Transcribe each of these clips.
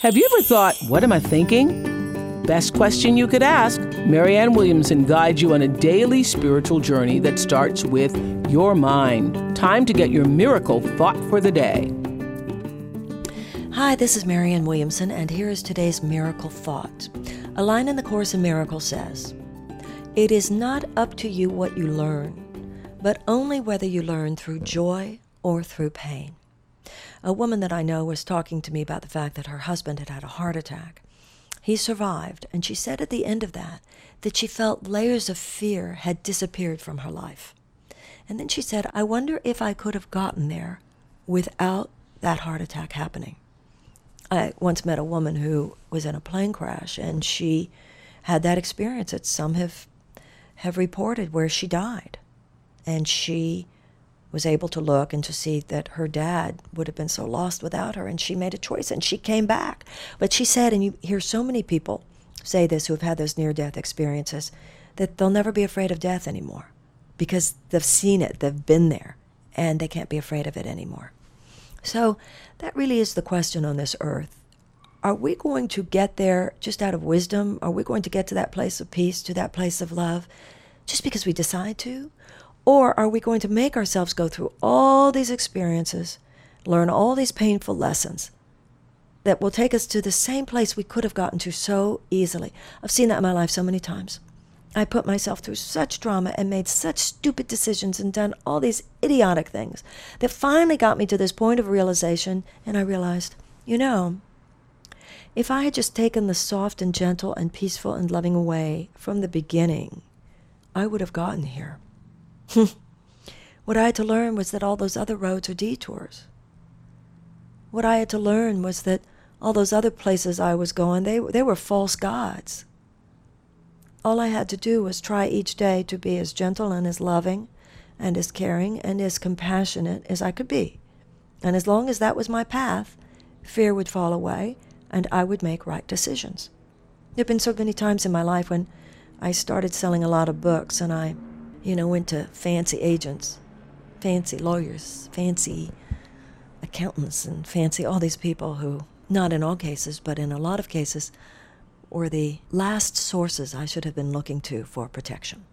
Have you ever thought, what am I thinking? Best question you could ask. Marianne Williamson guides you on a daily spiritual journey that starts with your mind. Time to get your miracle thought for the day. Hi, this is Marianne Williamson, and here is today's miracle thought. A line in the Course in Miracles says, It is not up to you what you learn, but only whether you learn through joy or through pain. A woman that I know was talking to me about the fact that her husband had had a heart attack. He survived, and she said at the end of that that she felt layers of fear had disappeared from her life. And then she said, I wonder if I could have gotten there without that heart attack happening. I once met a woman who was in a plane crash, and she had that experience that some have have reported where she died, and she was able to look and to see that her dad would have been so lost without her, and she made a choice and she came back. But she said, and you hear so many people say this who have had those near death experiences, that they'll never be afraid of death anymore because they've seen it, they've been there, and they can't be afraid of it anymore. So that really is the question on this earth. Are we going to get there just out of wisdom? Are we going to get to that place of peace, to that place of love, just because we decide to? Or are we going to make ourselves go through all these experiences, learn all these painful lessons that will take us to the same place we could have gotten to so easily? I've seen that in my life so many times. I put myself through such drama and made such stupid decisions and done all these idiotic things that finally got me to this point of realization. And I realized, you know, if I had just taken the soft and gentle and peaceful and loving way from the beginning, I would have gotten here. what I had to learn was that all those other roads are detours. What I had to learn was that all those other places I was going, they, they were false gods. All I had to do was try each day to be as gentle and as loving and as caring and as compassionate as I could be. And as long as that was my path, fear would fall away and I would make right decisions. There have been so many times in my life when I started selling a lot of books and I you know, went to fancy agents, fancy lawyers, fancy accountants, and fancy all these people who, not in all cases, but in a lot of cases, were the last sources I should have been looking to for protection.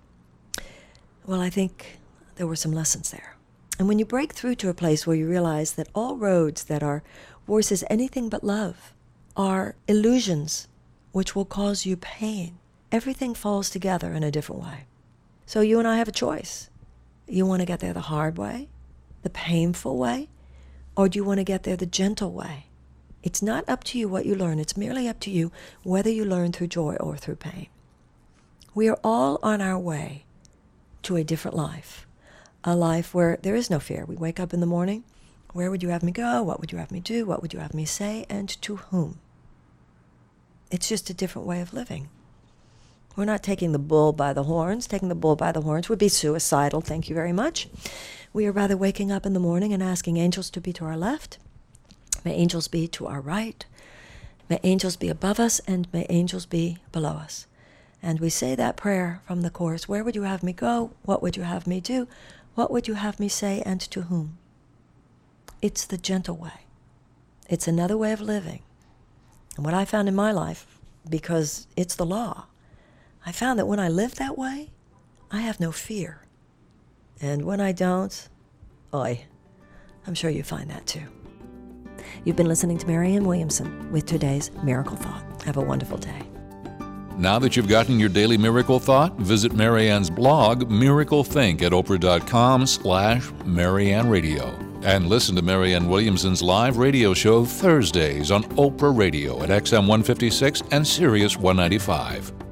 Well, I think there were some lessons there. And when you break through to a place where you realize that all roads that are voices anything but love are illusions which will cause you pain, everything falls together in a different way. So you and I have a choice. You want to get there the hard way, the painful way, or do you want to get there the gentle way? It's not up to you what you learn, it's merely up to you whether you learn through joy or through pain. We are all on our way to a different life, a life where there is no fear. We wake up in the morning. Where would you have me go? What would you have me do? What would you have me say? And to whom? It's just a different way of living. We're not taking the bull by the horns. Taking the bull by the horns would be suicidal, thank you very much. We are rather waking up in the morning and asking angels to be to our left. May angels be to our right. May angels be above us and may angels be below us. And we say that prayer from the Course Where would you have me go? What would you have me do? What would you have me say and to whom? It's the gentle way. It's another way of living. And what I found in my life, because it's the law, I found that when I live that way, I have no fear. And when I don't, oi, I'm sure you find that too. You've been listening to Marianne Williamson with today's Miracle Thought. Have a wonderful day. Now that you've gotten your daily miracle thought, visit Marianne's blog, MiracleThink, at oprah.com slash Marianne Radio. And listen to Marianne Williamson's live radio show Thursdays on Oprah Radio at XM 156 and Sirius 195.